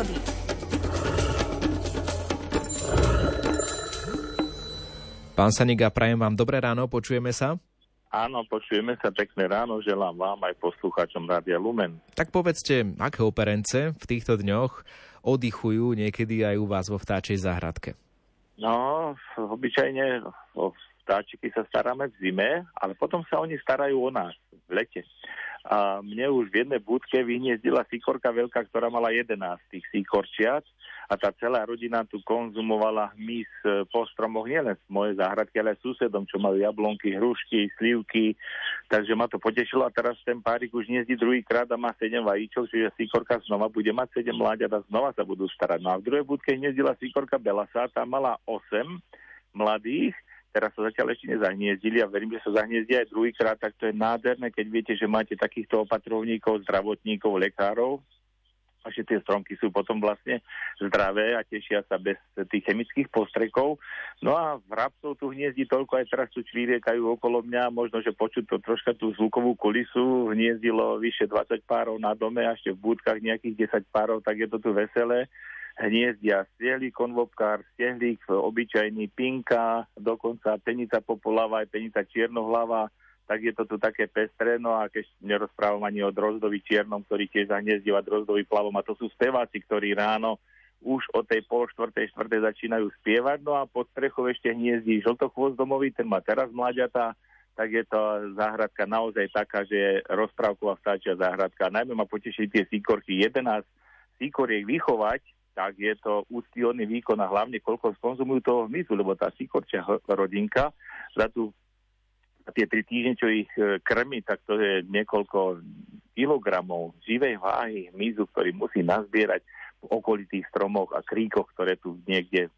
prírody. Pán Saniga, prajem vám dobré ráno, počujeme sa? Áno, počujeme sa pekné ráno, želám vám aj poslucháčom Rádia Lumen. Tak povedzte, aké operence v týchto dňoch oddychujú niekedy aj u vás vo vtáčej záhradke? No, obyčajne o vtáčiky sa staráme v zime, ale potom sa oni starajú o nás v lete. A mne už v jednej budke vyhniezdila síkorka veľká, ktorá mala 11 tých síkorčiat a tá celá rodina tu konzumovala hmyz e, po stromoch nielen z mojej záhradky, ale aj susedom, čo majú jablonky, hrušky, slivky. Takže ma to potešilo a teraz ten párik už hniezdi druhýkrát a má 7 vajíčok, čiže síkorka znova bude mať 7 mláďat a znova sa budú starať. No a v druhej budke hniezdila síkorka belasa, tá mala 8 mladých teraz sa zatiaľ ešte nezahniezdili a verím, že sa zahniezdia aj druhýkrát, tak to je nádherné, keď viete, že máte takýchto opatrovníkov, zdravotníkov, lekárov, a že tie stromky sú potom vlastne zdravé a tešia sa bez tých chemických postrekov. No a v rabcov tu hniezdi toľko, aj teraz tu čvíriekajú okolo mňa, možno, že počuť to troška tú zvukovú kulisu, hniezdilo vyše 20 párov na dome a ešte v budkách nejakých 10 párov, tak je to tu veselé hniezdia stiehlík konvopkár, stiehlík obyčajný pinka, dokonca penica popolava aj penica čiernohlava, tak je to tu také pestré, no a keď nerozprávam ani o drozdovi čiernom, ktorý tiež zahniezdieva drozdový plavom a to sú speváci, ktorí ráno už od tej pol štvrtej, štvrtej začínajú spievať, no a pod strechou ešte hniezdí žltochvost domový, ten má teraz mladiatá, tak je to záhradka naozaj taká, že je rozprávková vtáčia záhradka. Najmä ma potešili tie síkorky, 11 síkoriek vychovať, tak je to úctyhodný výkon a hlavne koľko skonzumujú toho hmyzu, lebo tá sikorčia rodinka za za tie tri týždne, čo ich e, krmi, tak to je niekoľko kilogramov živej váhy hmyzu, ktorý musí nazbierať v okolitých stromoch a kríkoch, ktoré tu niekde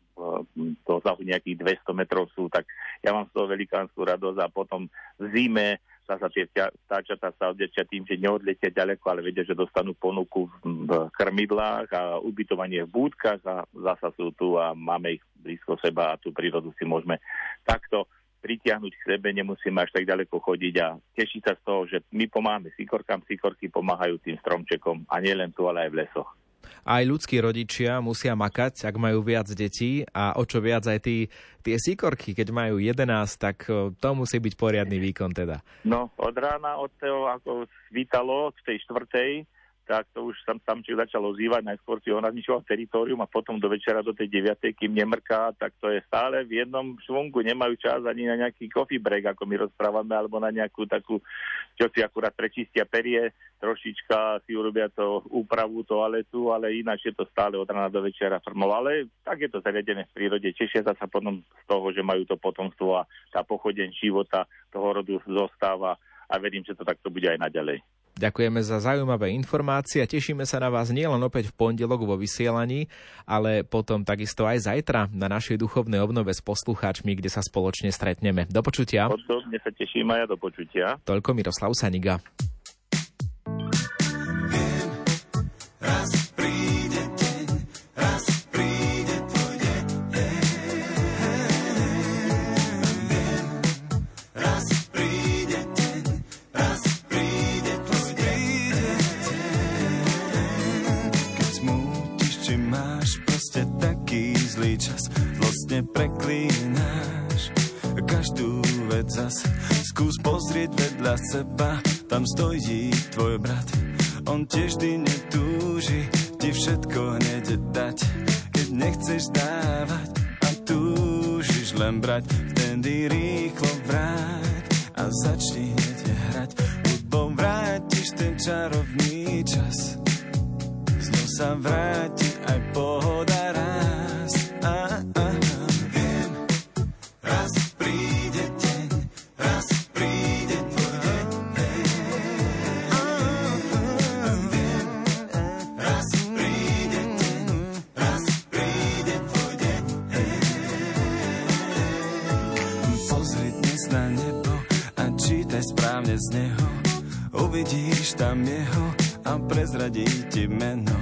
to za nejakých 200 metrov sú, tak ja mám z toho velikánsku radosť a potom v zime sa tie vtáčatá sa odliečia tým, že neodletia ďaleko, ale vedia, že dostanú ponuku v krmidlách a ubytovanie v búdkach a zasa sú tu a máme ich blízko seba a tú prírodu si môžeme takto pritiahnuť k sebe, nemusíme až tak ďaleko chodiť a tešiť sa z toho, že my pomáhame sikorkám, sikorky pomáhajú tým stromčekom a nielen tu, ale aj v lesoch aj ľudskí rodičia musia makať, ak majú viac detí a o čo viac aj tí, tie síkorky, keď majú 11, tak to musí byť poriadny výkon teda. No, od rána, od toho, ako svítalo, v tej štvrtej, tak to už sam samček začal ozývať, najskôr si ho nazničoval teritorium a potom do večera do tej 9. kým nemrká, tak to je stále v jednom švungu, nemajú čas ani na nejaký coffee break, ako my rozprávame, alebo na nejakú takú, čo si akurát prečistia perie, trošička si urobia to úpravu toaletu, ale ináč je to stále od rána do večera frmov. Ale tak je to zariadené v prírode. Tešia sa potom z toho, že majú to potomstvo a tá pochodeň života toho rodu zostáva a verím, že to takto bude aj naďalej. Ďakujeme za zaujímavé informácie a tešíme sa na vás nielen opäť v pondelok vo vysielaní, ale potom takisto aj zajtra na našej duchovnej obnove s poslucháčmi, kde sa spoločne stretneme. Do počutia. Podobne sa teším aj ja do počutia. Toľko Miroslav Saniga. Každú vec zas. Skús pozrieť vedľa seba, tam stojí tvoj brat. On tiež ty netúži ti všetko hneď dať. Keď nechceš dávať a túžiš len brať, vtedy rýchlo vráť a začni hneď hrať. Hudbou vrátiš ten čarovný čas. Znovu sa vráti aj pohoda správne z neho Uvidíš tam jeho a prezradí ti meno.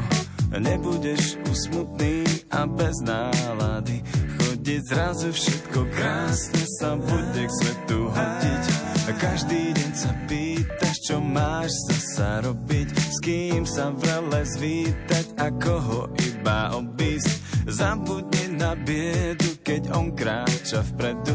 Nebudeš usmutný a bez nálady. Chodiť zrazu všetko krásne sa bude k svetu hodiť. Každý deň sa pýtaš, čo máš sa robiť, s kým sa vrele zvítať a koho iba obísť. Zabudni na biedu, keď on kráča vpredu,